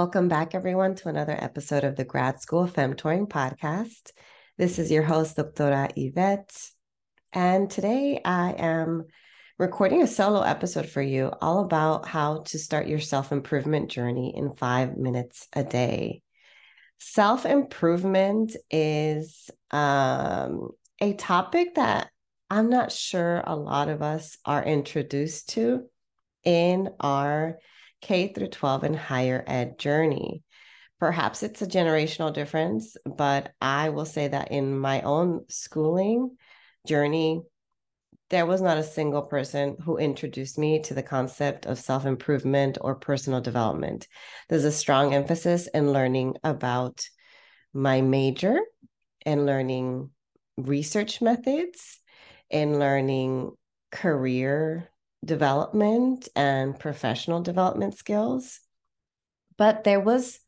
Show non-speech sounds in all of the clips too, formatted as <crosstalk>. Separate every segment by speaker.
Speaker 1: Welcome back, everyone, to another episode of the Grad School Femtoring Podcast. This is your host, Doctora Yvette. And today I am recording a solo episode for you all about how to start your self improvement journey in five minutes a day. Self improvement is um, a topic that I'm not sure a lot of us are introduced to in our K through 12 and higher ed journey. Perhaps it's a generational difference, but I will say that in my own schooling journey, there was not a single person who introduced me to the concept of self improvement or personal development. There's a strong emphasis in learning about my major and learning research methods and learning career development and professional development skills. But there was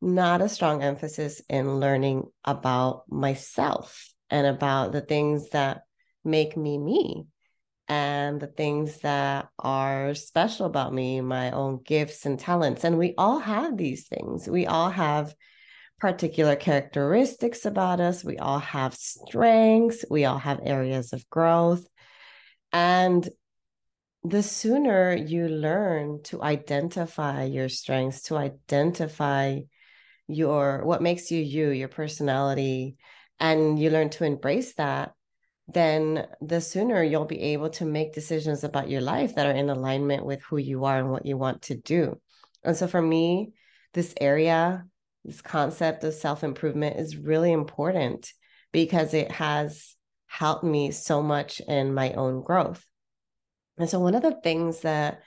Speaker 1: not a strong emphasis in learning about myself and about the things that make me me and the things that are special about me, my own gifts and talents. And we all have these things. We all have particular characteristics about us. We all have strengths, we all have areas of growth. And the sooner you learn to identify your strengths, to identify your what makes you you, your personality, and you learn to embrace that, then the sooner you'll be able to make decisions about your life that are in alignment with who you are and what you want to do. And so for me, this area this concept of self improvement is really important because it has helped me so much in my own growth. And so, one of the things that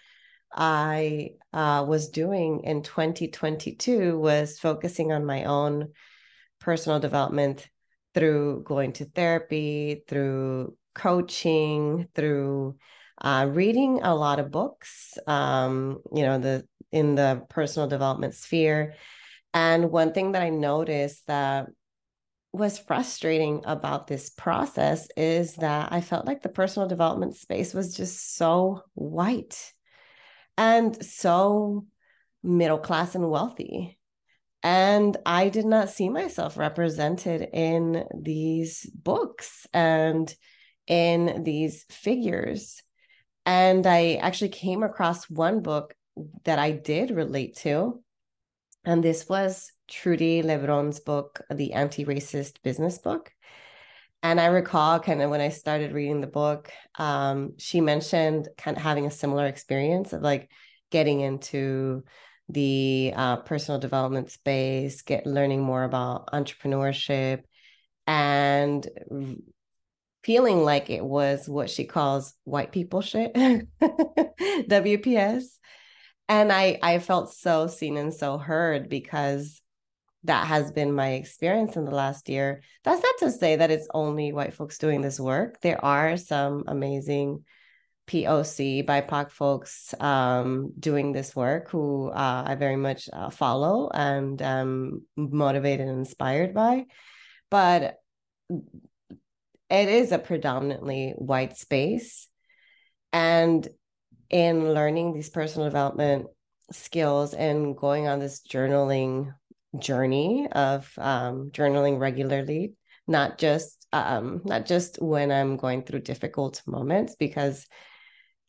Speaker 1: I uh, was doing in 2022 was focusing on my own personal development through going to therapy, through coaching, through uh, reading a lot of books. Um, you know, the in the personal development sphere, and one thing that I noticed that was frustrating about this process is that I felt like the personal development space was just so white and so middle class and wealthy. And I did not see myself represented in these books and in these figures. And I actually came across one book that I did relate to and this was Trudi Lebrón's book, The Anti Racist Business Book. And I recall kind of when I started reading the book, um, she mentioned kind of having a similar experience of like getting into the uh, personal development space, get learning more about entrepreneurship, and feeling like it was what she calls white people shit, <laughs> WPS and i i felt so seen and so heard because that has been my experience in the last year. That's not to say that it's only white folks doing this work. There are some amazing poc bipoc folks um, doing this work who uh, i very much uh, follow and um, motivated and inspired by. But it is a predominantly white space. And in learning these personal development skills and going on this journaling journey of um, journaling regularly not just um, not just when i'm going through difficult moments because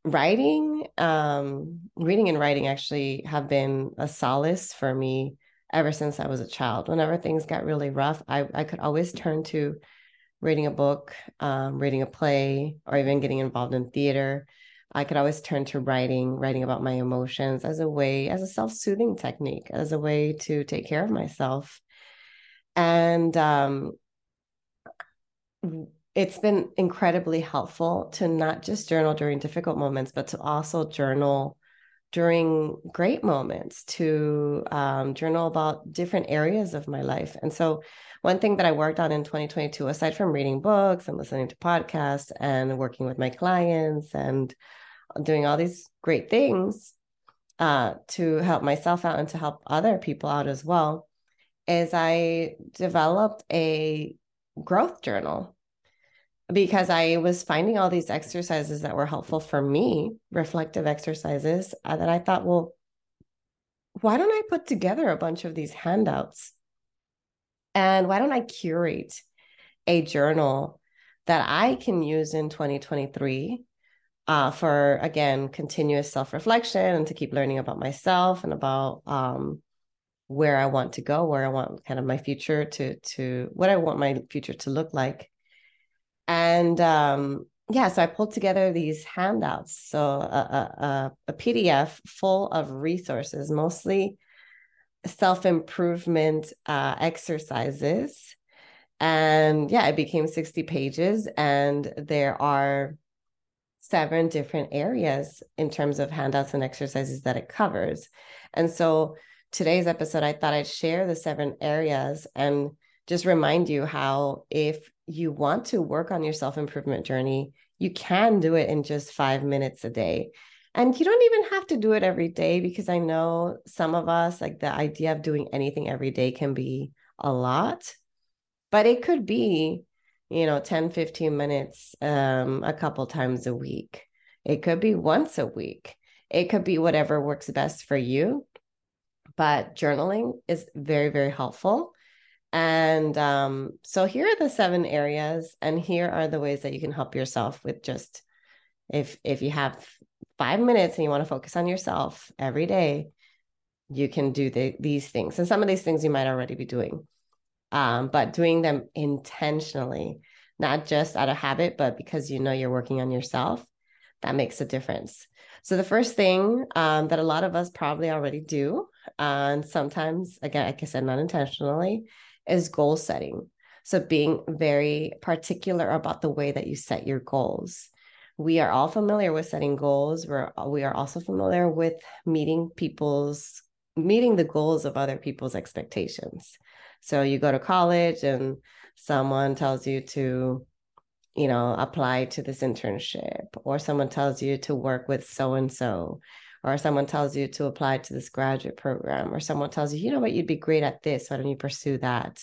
Speaker 1: writing um, reading and writing actually have been a solace for me ever since i was a child. Whenever things got really rough i, I could always turn to reading a book um, reading a play or even getting involved in theater I could always turn to writing, writing about my emotions as a way, as a self soothing technique, as a way to take care of myself. And um, it's been incredibly helpful to not just journal during difficult moments, but to also journal during great moments, to um, journal about different areas of my life. And so, one thing that I worked on in 2022, aside from reading books and listening to podcasts and working with my clients and doing all these great things uh, to help myself out and to help other people out as well, is I developed a growth journal because I was finding all these exercises that were helpful for me, reflective exercises, uh, that I thought, well, why don't I put together a bunch of these handouts? And why don't I curate a journal that I can use in 2023 uh, for, again, continuous self reflection and to keep learning about myself and about um, where I want to go, where I want kind of my future to, to what I want my future to look like. And um, yeah, so I pulled together these handouts. So a, a, a PDF full of resources, mostly self improvement uh, exercises. And yeah, it became 60 pages. And there are seven different areas in terms of handouts and exercises that it covers. And so today's episode, I thought I'd share the seven areas and just remind you how if you want to work on your self improvement journey, you can do it in just five minutes a day. And you don't even have to do it every day because I know some of us, like the idea of doing anything every day can be a lot, but it could be, you know, 10, 15 minutes um, a couple times a week. It could be once a week. It could be whatever works best for you. But journaling is very, very helpful. And um, so here are the seven areas, and here are the ways that you can help yourself with just if if you have five minutes and you want to focus on yourself every day, you can do the, these things. And some of these things you might already be doing, um, but doing them intentionally, not just out of habit, but because you know you're working on yourself, that makes a difference. So the first thing um, that a lot of us probably already do, uh, and sometimes, again, like I said, not intentionally, is goal setting. So being very particular about the way that you set your goals. We are all familiar with setting goals. We're we are also familiar with meeting people's meeting the goals of other people's expectations. So you go to college and someone tells you to you know apply to this internship or someone tells you to work with so and so or someone tells you to apply to this graduate program, or someone tells you, you know what, you'd be great at this. Why don't you pursue that?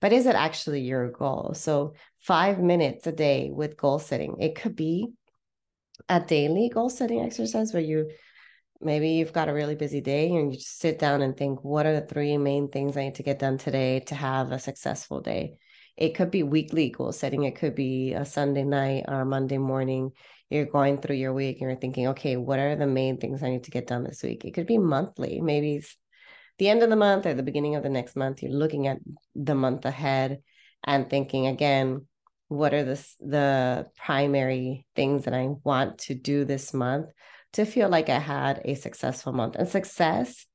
Speaker 1: But is it actually your goal? So, five minutes a day with goal setting, it could be a daily goal setting exercise where you maybe you've got a really busy day and you just sit down and think, what are the three main things I need to get done today to have a successful day? It could be weekly goal setting, it could be a Sunday night or Monday morning you're going through your week and you're thinking, okay, what are the main things I need to get done this week? It could be monthly, maybe it's the end of the month or the beginning of the next month. You're looking at the month ahead and thinking again, what are the, the primary things that I want to do this month to feel like I had a successful month? And success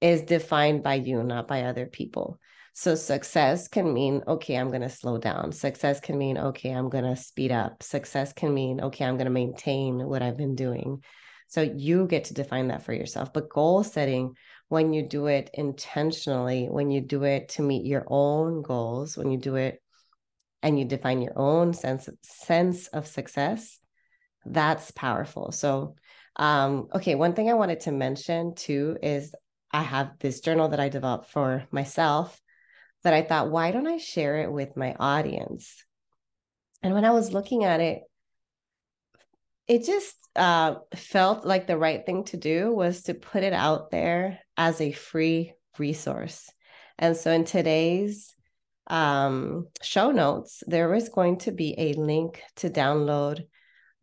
Speaker 1: is defined by you, not by other people. So success can mean, okay, I'm going to slow down. Success can mean, okay, I'm going to speed up. Success can mean, okay, I'm going to maintain what I've been doing. So you get to define that for yourself. But goal setting, when you do it intentionally, when you do it to meet your own goals, when you do it and you define your own sense of, sense of success, that's powerful. So, um, okay, one thing I wanted to mention too is I have this journal that I developed for myself that I thought, why don't I share it with my audience? And when I was looking at it, it just uh, felt like the right thing to do was to put it out there as a free resource. And so in today's um, show notes, there is going to be a link to download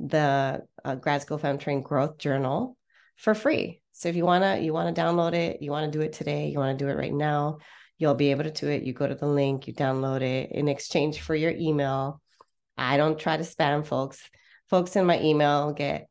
Speaker 1: the uh, Grad School Femtoring Growth Journal for free. So if you wanna you wanna download it, you wanna do it today, you wanna do it right now, you'll be able to do it. You go to the link, you download it in exchange for your email. I don't try to spam folks. Folks in my email get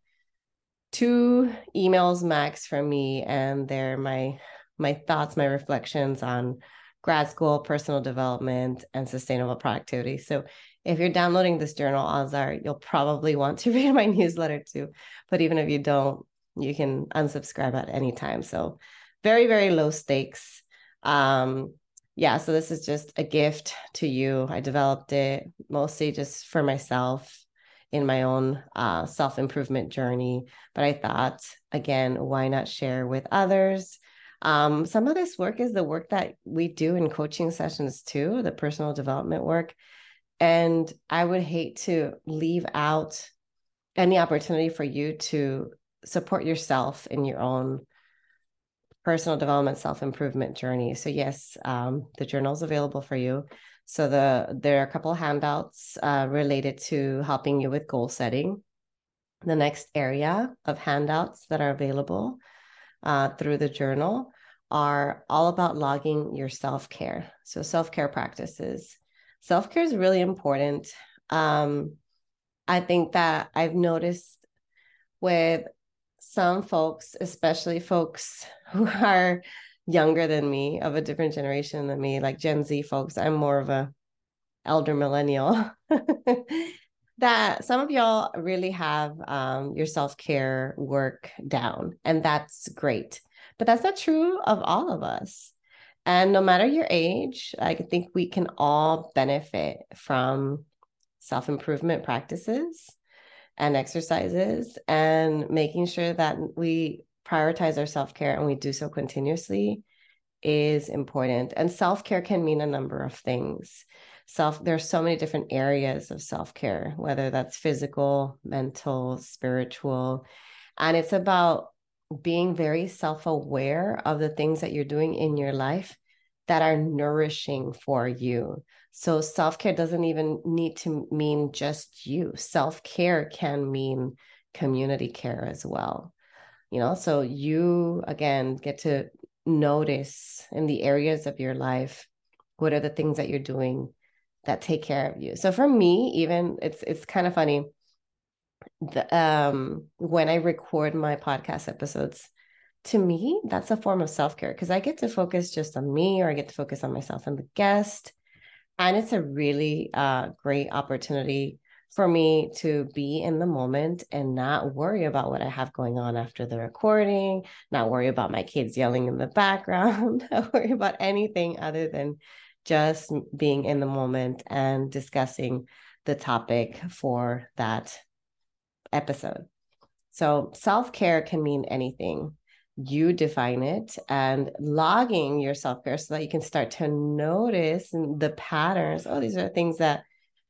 Speaker 1: two emails max from me, and they're my my thoughts, my reflections on grad school, personal development, and sustainable productivity. So if you're downloading this journal, odds are you'll probably want to <laughs> read my newsletter too. But even if you don't, you can unsubscribe at any time. So very, very low stakes. Um, yeah, so this is just a gift to you. I developed it mostly just for myself in my own uh, self improvement journey. But I thought, again, why not share with others? Um, some of this work is the work that we do in coaching sessions too, the personal development work. And I would hate to leave out any opportunity for you to support yourself in your own personal development self improvement journey. So yes, um, the journal is available for you. So the there are a couple handouts uh, related to helping you with goal setting. The next area of handouts that are available uh, through the journal are all about logging your self care. So self care practices. Self care is really important. Um, I think that I've noticed with some folks, especially folks <laughs> who are younger than me, of a different generation than me, like Gen Z folks, I'm more of a elder millennial. <laughs> that some of y'all really have um, your self care work down, and that's great. But that's not true of all of us. And no matter your age, I think we can all benefit from self improvement practices and exercises and making sure that we prioritize our self care and we do so continuously is important. And self care can mean a number of things. Self, there's so many different areas of self care, whether that's physical, mental, spiritual. And it's about being very self aware of the things that you're doing in your life that are nourishing for you. So self care doesn't even need to mean just you. Self care can mean community care as well. You know, so you again get to notice in the areas of your life what are the things that you're doing that take care of you. So for me, even it's it's kind of funny. The, um, when I record my podcast episodes, to me, that's a form of self care because I get to focus just on me, or I get to focus on myself and the guest, and it's a really uh, great opportunity for me to be in the moment and not worry about what I have going on after the recording, not worry about my kids yelling in the background, <laughs> not worry about anything other than just being in the moment and discussing the topic for that episode. So, self care can mean anything you define it and logging your self care so that you can start to notice the patterns. Oh, these are things that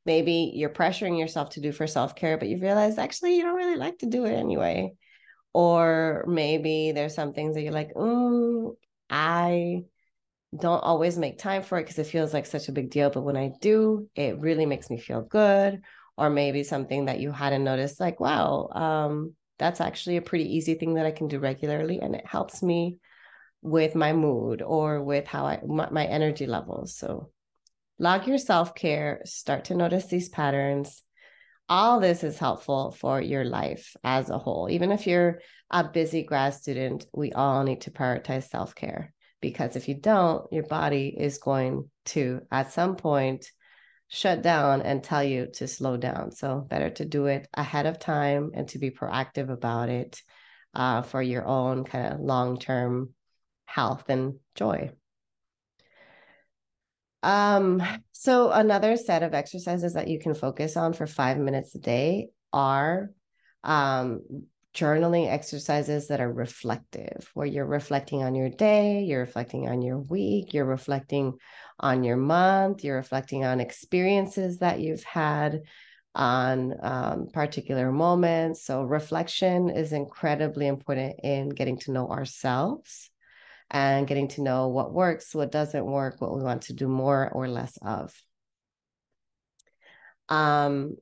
Speaker 1: maybe you're pressuring yourself to do for self care, but you realize actually you don't really like to do it anyway. Or maybe there's some things that you're like, mm, I don't always make time for it because it feels like such a big deal. But when I do, it really makes me feel good. Or maybe something that you hadn't noticed, like, wow, um, that's actually a pretty easy thing that I can do regularly. And it helps me with my mood or with how I, my, my energy levels. So log your self care, start to notice these patterns. All this is helpful for your life as a whole. Even if you're a busy grad student, we all need to prioritize self care because if you don't, your body is going to, at some point, shut down and tell you to slow down. So better to do it ahead of time and to be proactive about it uh, for your own kind of long term health and joy. Um, so another set of exercises that you can focus on for five minutes a day are um, journaling exercises that are reflective, where you're reflecting on your day, you're reflecting on your week, you're reflecting on your month, you're reflecting on experiences that you've had on um, particular moments. So, reflection is incredibly important in getting to know ourselves and getting to know what works, what doesn't work, what we want to do more or less of. Um,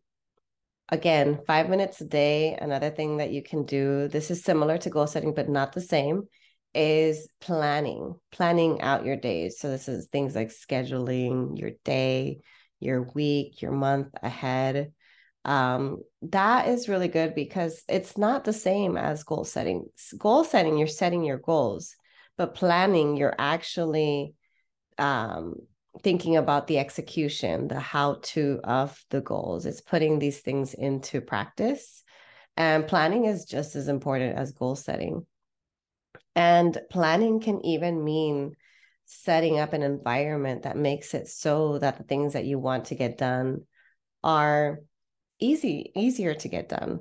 Speaker 1: again, five minutes a day. Another thing that you can do, this is similar to goal setting, but not the same, is planning, planning out your days. So this is things like scheduling your day, your week, your month ahead. Um, that is really good because it's not the same as goal setting. Goal setting, you're setting your goals, but planning, you're actually um, thinking about the execution, the how to of the goals. It's putting these things into practice. And planning is just as important as goal setting. And planning can even mean setting up an environment that makes it so that the things that you want to get done are easy, easier to get done.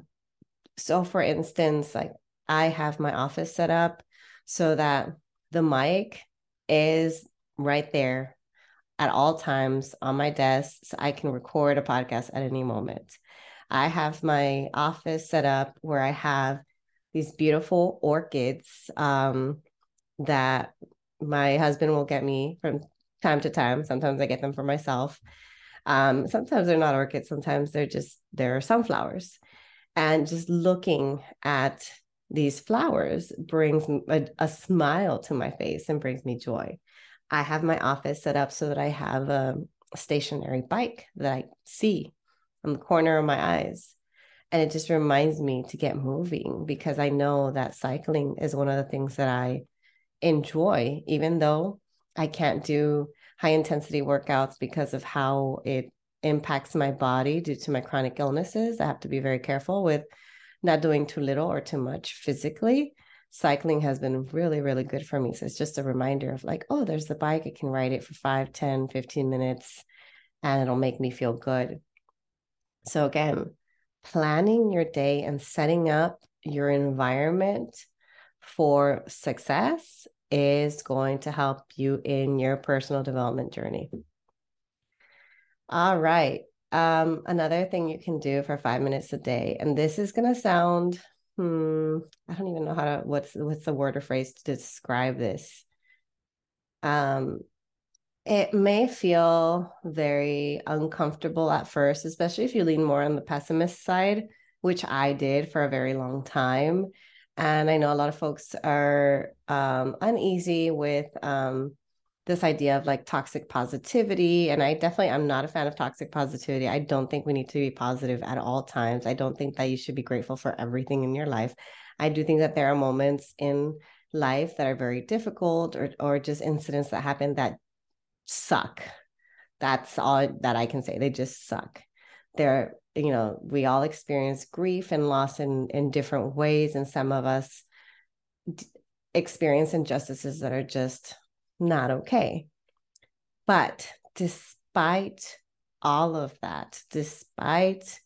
Speaker 1: So, for instance, like I have my office set up so that the mic is right there at all times on my desk so I can record a podcast at any moment. I have my office set up where I have these beautiful orchids um, that my husband will get me from time to time. Sometimes I get them for myself. Um, sometimes they're not orchids, sometimes they're just they're sunflowers. And just looking at these flowers brings a, a smile to my face and brings me joy. I have my office set up so that I have a stationary bike that I see on the corner of my eyes. And it just reminds me to get moving because I know that cycling is one of the things that I enjoy, even though I can't do high intensity workouts because of how it impacts my body due to my chronic illnesses. I have to be very careful with not doing too little or too much physically cycling has been really really good for me. So it's just a reminder of like oh there's the bike i can ride it for 5 10 15 minutes and it'll make me feel good. So again planning your day and setting up your environment for success is going to help you in your personal development journey. All right um, another thing you can do for five minutes a day and this is going to sound hmm, I don't even know how to what's what's the word or phrase to describe this. Um, it may feel very uncomfortable at first, especially if you lean more on the pessimist side, which I did for a very long time. And I know a lot of folks are um, uneasy with um, this idea of like toxic positivity and i definitely i'm not a fan of toxic positivity. I don't think we need to be positive at all times. I don't think that you should be grateful for everything in your life. I do think that there are moments in life that are very difficult or or just incidents that happen that suck. That's all that i can say. They just suck. They're you know we all experience grief and loss in in different ways and some of us d- experience injustices that are just not okay. But despite all of that, despite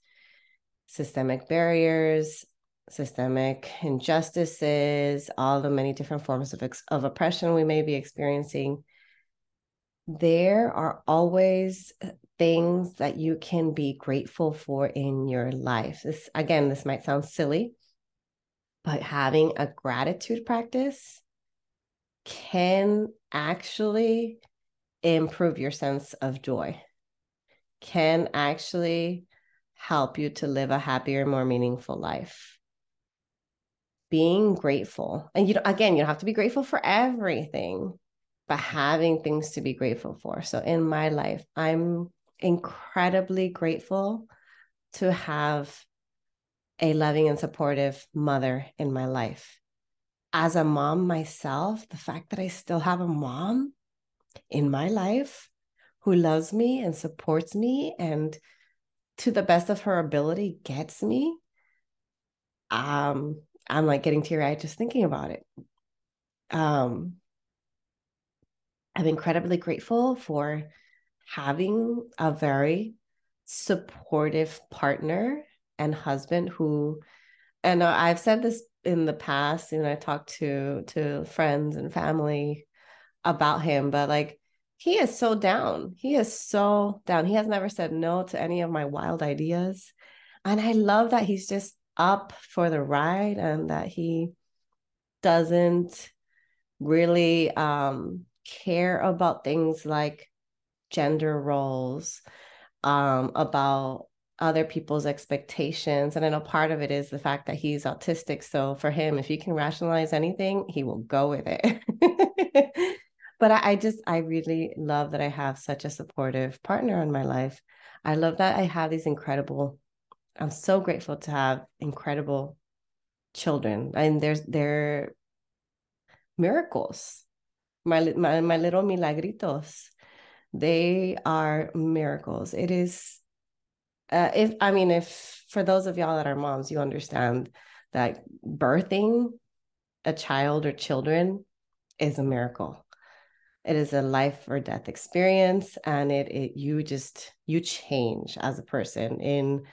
Speaker 1: systemic barriers, systemic injustices, all the many different forms of, of oppression we may be experiencing, there are always things that you can be grateful for in your life. This again, this might sound silly, but having a gratitude practice can actually improve your sense of joy, can actually help you to live a happier, more meaningful life. Being grateful, and you know, again, you don't have to be grateful for everything, but having things to be grateful for. So in my life, I'm incredibly grateful to have a loving and supportive mother in my life as a mom myself, the fact that I still have a mom in my life who loves me and supports me and to the best of her ability gets me um i'm like getting teary eyed just thinking about it. Um i'm incredibly grateful for having a very supportive partner and husband who and i've said this in the past and I talked to to friends and family about him, but like he is so down. He is so down. He has never said no to any of my wild ideas. And I love that he's just up for the ride and that he doesn't really um, care about things like gender roles, um, about other people's expectations. And I know part of it is the fact that he's autistic. So for him, if you can rationalize anything, he will go with it. <laughs> but I, I, just, I really love that I have such a supportive partner in my life. I love that I have these incredible, I'm so grateful to have incredible children. And there's, they're miracles. my, my, my little milagritos. They are miracles. It is, uh, if I mean, if for those of y'all that are moms, you understand that birthing a child or children is a miracle. It is a life or death experience, and it, it you just you change as a person in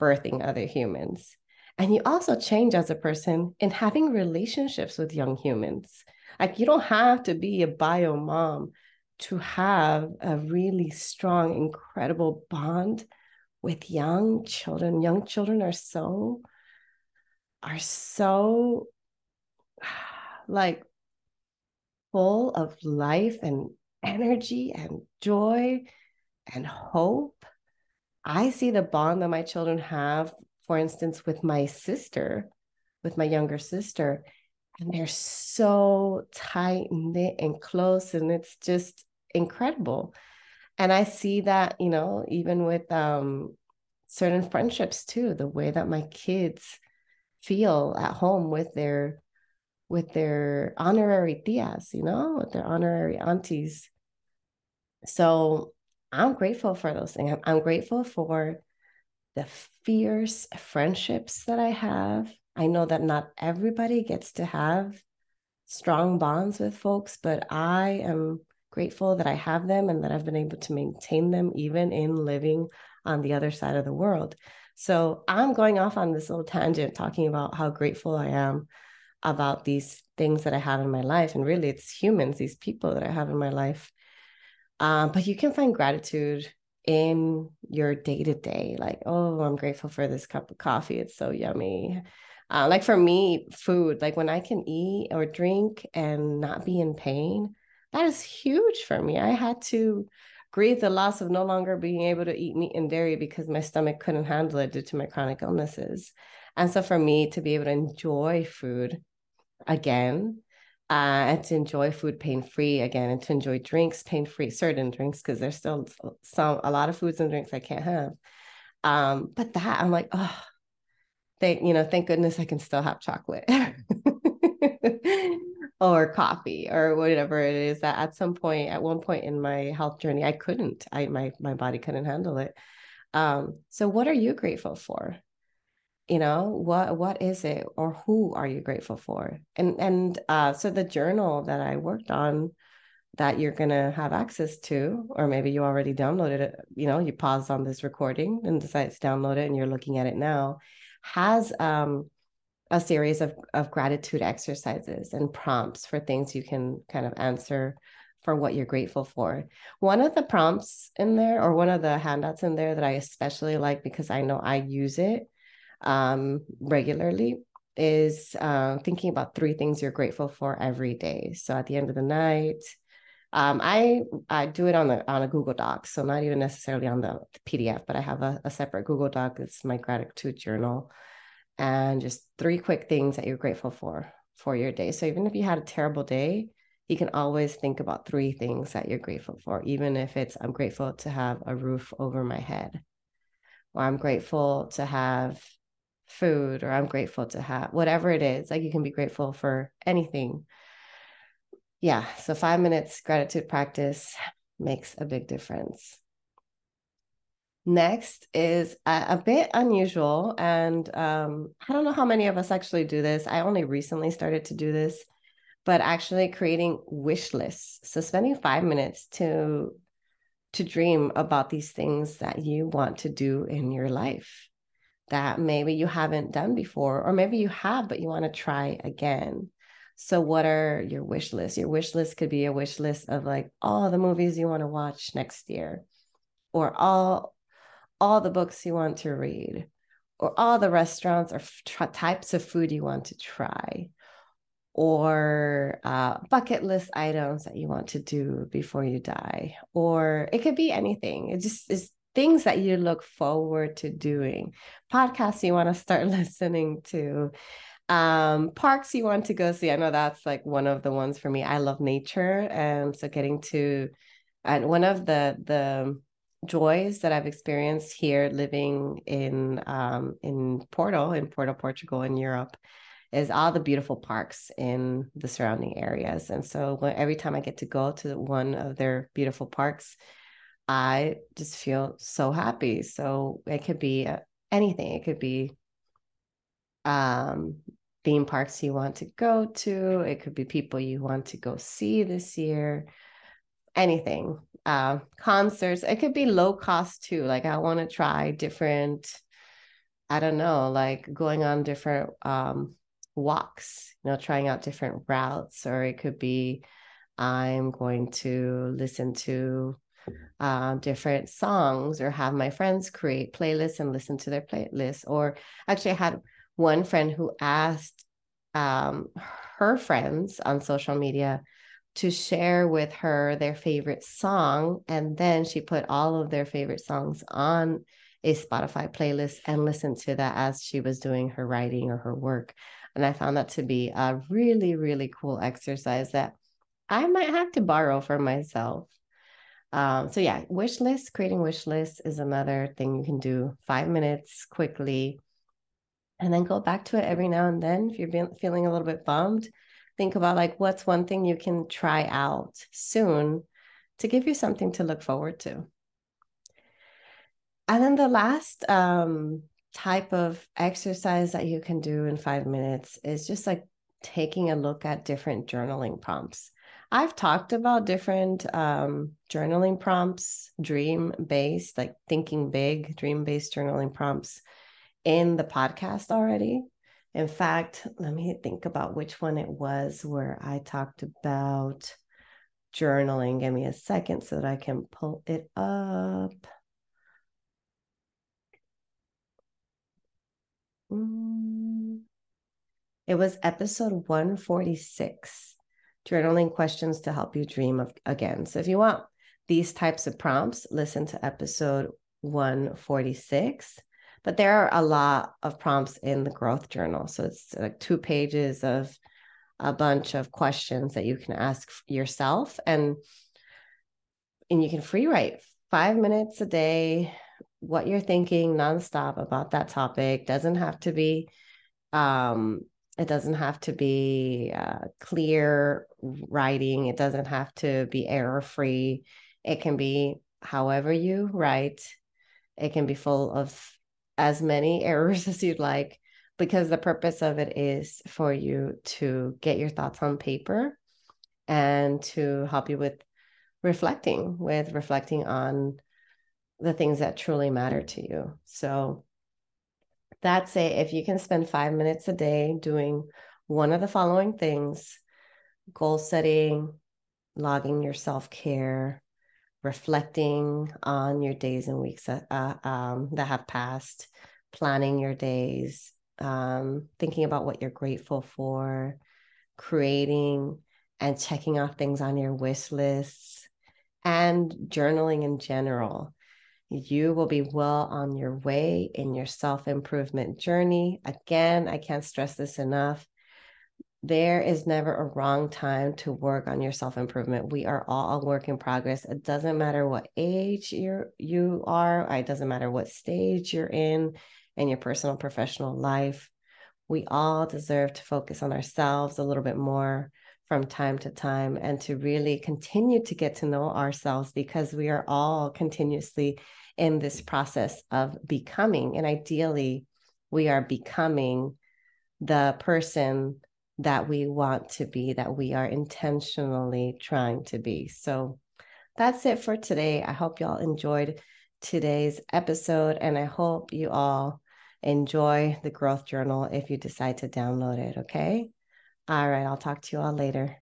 Speaker 1: birthing other humans. And you also change as a person in having relationships with young humans. Like you don't have to be a bio mom to have a really strong, incredible bond with young children. Young children are so, are so <sighs> like full of life and energy and joy and hope. I see the bond that my children have, for instance, with my sister, with my younger sister, and they're so tight knit and close, and it's just incredible. And I see that, you know, even with um, certain friendships too, the way that my kids feel at home with their with their honorary tias, you know, with their honorary aunties. So I'm grateful for those things. I'm grateful for the fierce friendships that I have. I know that not everybody gets to have strong bonds with folks, but I am grateful that I have them and that I've been able to maintain them even in living on the other side of the world. So I'm going off on this little tangent talking about how grateful I am about these things that I have in my life. And really, it's humans, these people that I have in my life. Um, but you can find gratitude in your day to day. Like, oh, I'm grateful for this cup of coffee. It's so yummy. Uh, like for me, food, like when I can eat or drink and not be in pain, that is huge for me. I had to grieve the loss of no longer being able to eat meat and dairy because my stomach couldn't handle it due to my chronic illnesses. And so for me to be able to enjoy food again, uh, and to enjoy food pain free again, and to enjoy drinks pain free, certain drinks, because there's still some a lot of foods and drinks I can't have. Um, but that I'm like, oh, thank you know, thank goodness I can still have chocolate. <laughs> or coffee or whatever it is that at some point at one point in my health journey i couldn't i my my body couldn't handle it. Um so what are you grateful for? You know what what is it or who are you grateful for? And and uh so the journal that i worked on that you're going to have access to or maybe you already downloaded it you know you paused on this recording and decided to download it and you're looking at it now has um a series of, of gratitude exercises and prompts for things you can kind of answer for what you're grateful for. One of the prompts in there, or one of the handouts in there that I especially like because I know I use it um, regularly, is uh, thinking about three things you're grateful for every day. So at the end of the night, um, I I do it on the on a Google Doc, so not even necessarily on the PDF, but I have a, a separate Google Doc. It's my gratitude journal and just three quick things that you're grateful for for your day. So even if you had a terrible day, you can always think about three things that you're grateful for, even if it's I'm grateful to have a roof over my head, or I'm grateful to have food, or I'm grateful to have whatever it is. Like you can be grateful for anything. Yeah. So five minutes gratitude practice makes a big difference. Next is a, a bit unusual. And um, I don't know how many of us actually do this. I only recently started to do this, but actually creating wish lists. So spending five minutes to to dream about these things that you want to do in your life that maybe you haven't done before, or maybe you have, but you want to try again. So, what are your wish lists? Your wish list could be a wish list of like all the movies you want to watch next year, or all all the books you want to read or all the restaurants or f- types of food you want to try or uh, bucket list items that you want to do before you die or it could be anything. It just is things that you look forward to doing podcasts you want to start <laughs> listening to um parks you want to go see. I know that's like one of the ones for me. I love nature and so getting to and one of the the joys that I've experienced here living in um, in Porto, in Porto, Portugal, in Europe, is all the beautiful parks in the surrounding areas. And so when, every time I get to go to one of their beautiful parks, I just feel so happy. So it could be uh, anything. It could be um, theme parks you want to go to. It could be people you want to go see this year. Anything. Uh, concerts. It could be low cost too. Like I want to try different. I don't know, like going on different um, walks. You know, trying out different routes, or it could be I'm going to listen to uh, different songs or have my friends create playlists and listen to their playlists. Or actually, I had one friend who asked um, her friends on social media to share with her their favorite song. And then she put all of their favorite songs on a Spotify playlist and listened to that as she was doing her writing or her work. And I found that to be a really, really cool exercise that I might have to borrow for myself. Um, so yeah, wish list, creating wish lists is another thing you can do. Five minutes quickly, and then go back to it every now and then. If you're being, feeling a little bit bummed, think about like what's one thing you can try out soon to give you something to look forward to. And then the last um, type of exercise that you can do in five minutes is just like taking a look at different journaling prompts. I've talked about different um, journaling prompts, dream based, like thinking big, dream based journaling prompts in the podcast already. In fact, let me think about which one it was where I talked about journaling. Give me a second so that I can pull it up. Mm. It was episode 146 journaling questions to help you dream of again. So if you want these types of prompts, listen to episode 146. But there are a lot of prompts in the growth journal. So it's like two pages of a bunch of questions that you can ask yourself and and you can free write five minutes a day what you're thinking nonstop about that topic doesn't have to be um it doesn't have to be uh, clear writing. It doesn't have to be error free. It can be however you write. It can be full of as many <laughs> errors as you'd like, because the purpose of it is for you to get your thoughts on paper and to help you with reflecting, with reflecting on the things that truly matter to you. So that's it. If you can spend five minutes a day doing one of the following things goal setting, logging your self care, reflecting on your days and weeks that, uh, um, that have passed, planning your days, um, thinking about what you're grateful for, creating and checking off things on your wish lists, and journaling in general you will be well on your way in your self improvement journey. Again, I can't stress this enough. There is never a wrong time to work on your self improvement. We are all a work in progress. It doesn't matter what age you're you are. It doesn't matter what stage you're in in your personal professional life. We all deserve to focus on ourselves a little bit more from time to time and to really continue to get to know ourselves because we are all continuously in this process of becoming. And ideally, we are becoming the person that we want to be, that we are intentionally trying to be. So that's it for today. I hope y'all enjoyed today's episode, and I hope you all enjoy the growth journal if you decide to download it. Okay. All right. I'll talk to you all later.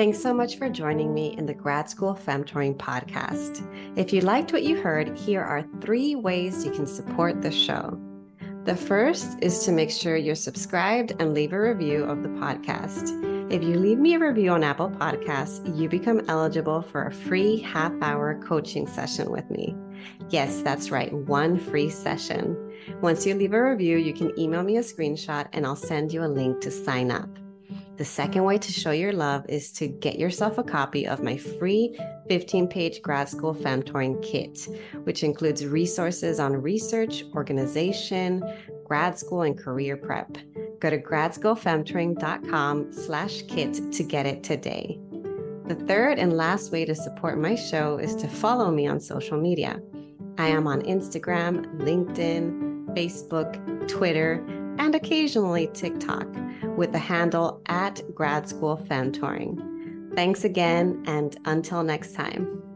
Speaker 1: Thanks so much for joining me in the Grad School Femtoring podcast. If you liked what you heard, here are three ways you can support the show. The first is to make sure you're subscribed and leave a review of the podcast. If you leave me a review on Apple Podcasts, you become eligible for a free half hour coaching session with me. Yes, that's right, one free session. Once you leave a review, you can email me a screenshot and I'll send you a link to sign up. The second way to show your love is to get yourself a copy of my free 15 page grad school femtoring kit, which includes resources on research, organization, grad school, and career prep. Go to gradschoolfemtoring.com slash kit to get it today. The third and last way to support my show is to follow me on social media. I am on Instagram, LinkedIn, Facebook, Twitter, and occasionally TikTok with the handle at Grad School Femtoring. Thanks again, and until next time.